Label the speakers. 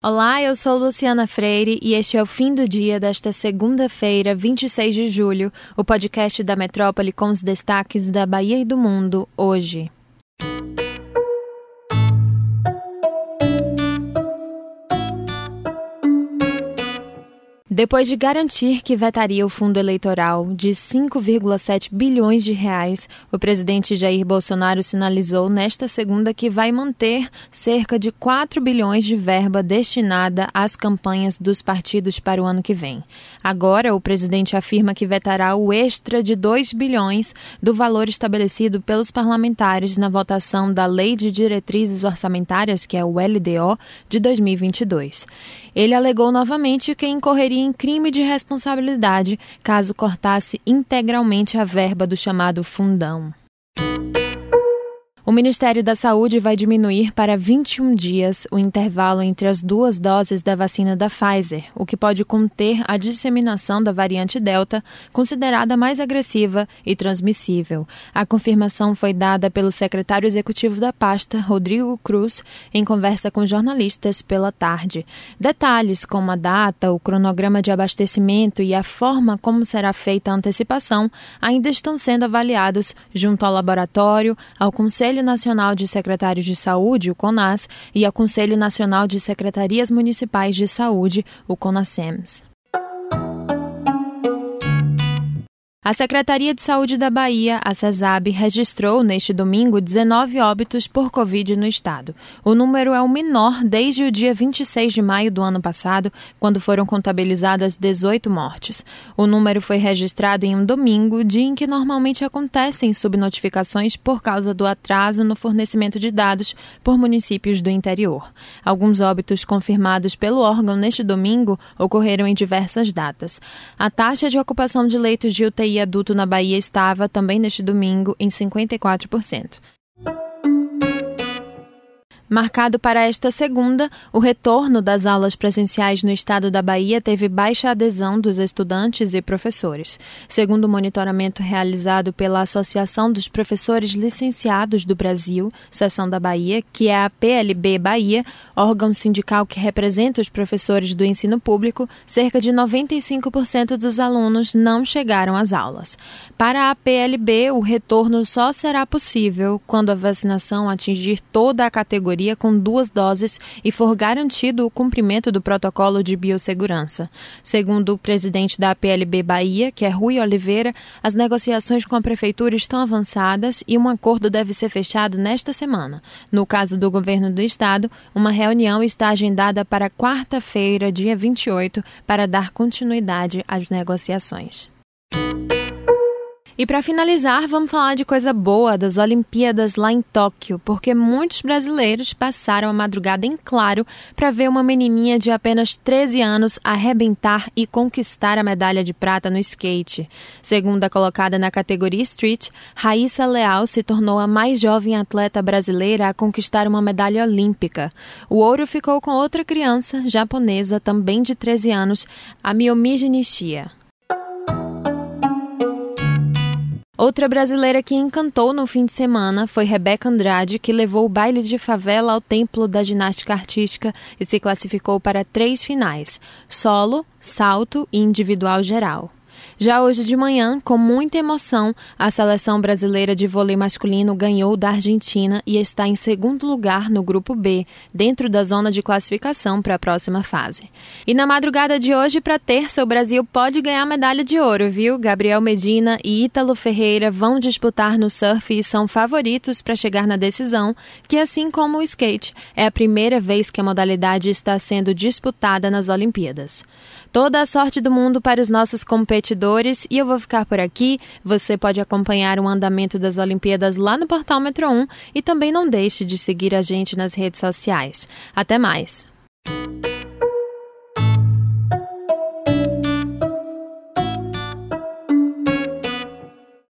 Speaker 1: Olá, eu sou Luciana Freire e este é o fim do dia desta segunda-feira, 26 de julho, o podcast da Metrópole com os destaques da Bahia e do mundo hoje. Depois de garantir que vetaria o fundo eleitoral de 5,7 bilhões de reais, o presidente Jair Bolsonaro sinalizou nesta segunda que vai manter cerca de 4 bilhões de verba destinada às campanhas dos partidos para o ano que vem. Agora, o presidente afirma que vetará o extra de 2 bilhões do valor estabelecido pelos parlamentares na votação da Lei de Diretrizes Orçamentárias, que é o LDO, de 2022. Ele alegou novamente que incorreria em crime de responsabilidade caso cortasse integralmente a verba do chamado fundão. O Ministério da Saúde vai diminuir para 21 dias o intervalo entre as duas doses da vacina da Pfizer, o que pode conter a disseminação da variante Delta, considerada mais agressiva e transmissível. A confirmação foi dada pelo secretário executivo da pasta, Rodrigo Cruz, em conversa com jornalistas pela tarde. Detalhes como a data, o cronograma de abastecimento e a forma como será feita a antecipação ainda estão sendo avaliados junto ao laboratório, ao Conselho Conselho Nacional de Secretários de Saúde, o CONAS, e ao Conselho Nacional de Secretarias Municipais de Saúde, o CONASEMS. A Secretaria de Saúde da Bahia, a CESAB, registrou neste domingo 19 óbitos por Covid no estado. O número é o menor desde o dia 26 de maio do ano passado, quando foram contabilizadas 18 mortes. O número foi registrado em um domingo, dia em que normalmente acontecem subnotificações por causa do atraso no fornecimento de dados por municípios do interior. Alguns óbitos confirmados pelo órgão neste domingo ocorreram em diversas datas. A taxa de ocupação de leitos de UTI adulto na Bahia estava, também neste domingo, em 54%. Marcado para esta segunda, o retorno das aulas presenciais no estado da Bahia teve baixa adesão dos estudantes e professores. Segundo o monitoramento realizado pela Associação dos Professores Licenciados do Brasil, seção da Bahia, que é a PLB Bahia, órgão sindical que representa os professores do ensino público, cerca de 95% dos alunos não chegaram às aulas. Para a PLB, o retorno só será possível quando a vacinação atingir toda a categoria com duas doses e for garantido o cumprimento do protocolo de biossegurança. Segundo o presidente da PLB Bahia, que é Rui Oliveira, as negociações com a prefeitura estão avançadas e um acordo deve ser fechado nesta semana. No caso do governo do estado, uma reunião está agendada para quarta-feira, dia 28, para dar continuidade às negociações. E para finalizar, vamos falar de coisa boa das Olimpíadas lá em Tóquio, porque muitos brasileiros passaram a madrugada em claro para ver uma menininha de apenas 13 anos arrebentar e conquistar a medalha de prata no skate. Segunda colocada na categoria Street, Raíssa Leal se tornou a mais jovem atleta brasileira a conquistar uma medalha olímpica. O ouro ficou com outra criança japonesa, também de 13 anos, a Miyomi Nishia. Outra brasileira que encantou no fim de semana foi Rebeca Andrade, que levou o baile de favela ao templo da ginástica artística e se classificou para três finais: solo, salto e individual geral. Já hoje de manhã, com muita emoção, a seleção brasileira de vôlei masculino ganhou da Argentina e está em segundo lugar no grupo B, dentro da zona de classificação para a próxima fase. E na madrugada de hoje, para terça, o Brasil pode ganhar medalha de ouro, viu? Gabriel Medina e Ítalo Ferreira vão disputar no surf e são favoritos para chegar na decisão, que assim como o skate, é a primeira vez que a modalidade está sendo disputada nas Olimpíadas. Toda a sorte do mundo para os nossos e eu vou ficar por aqui. Você pode acompanhar o andamento das Olimpíadas lá no portal Metro 1 e também não deixe de seguir a gente nas redes sociais. Até mais!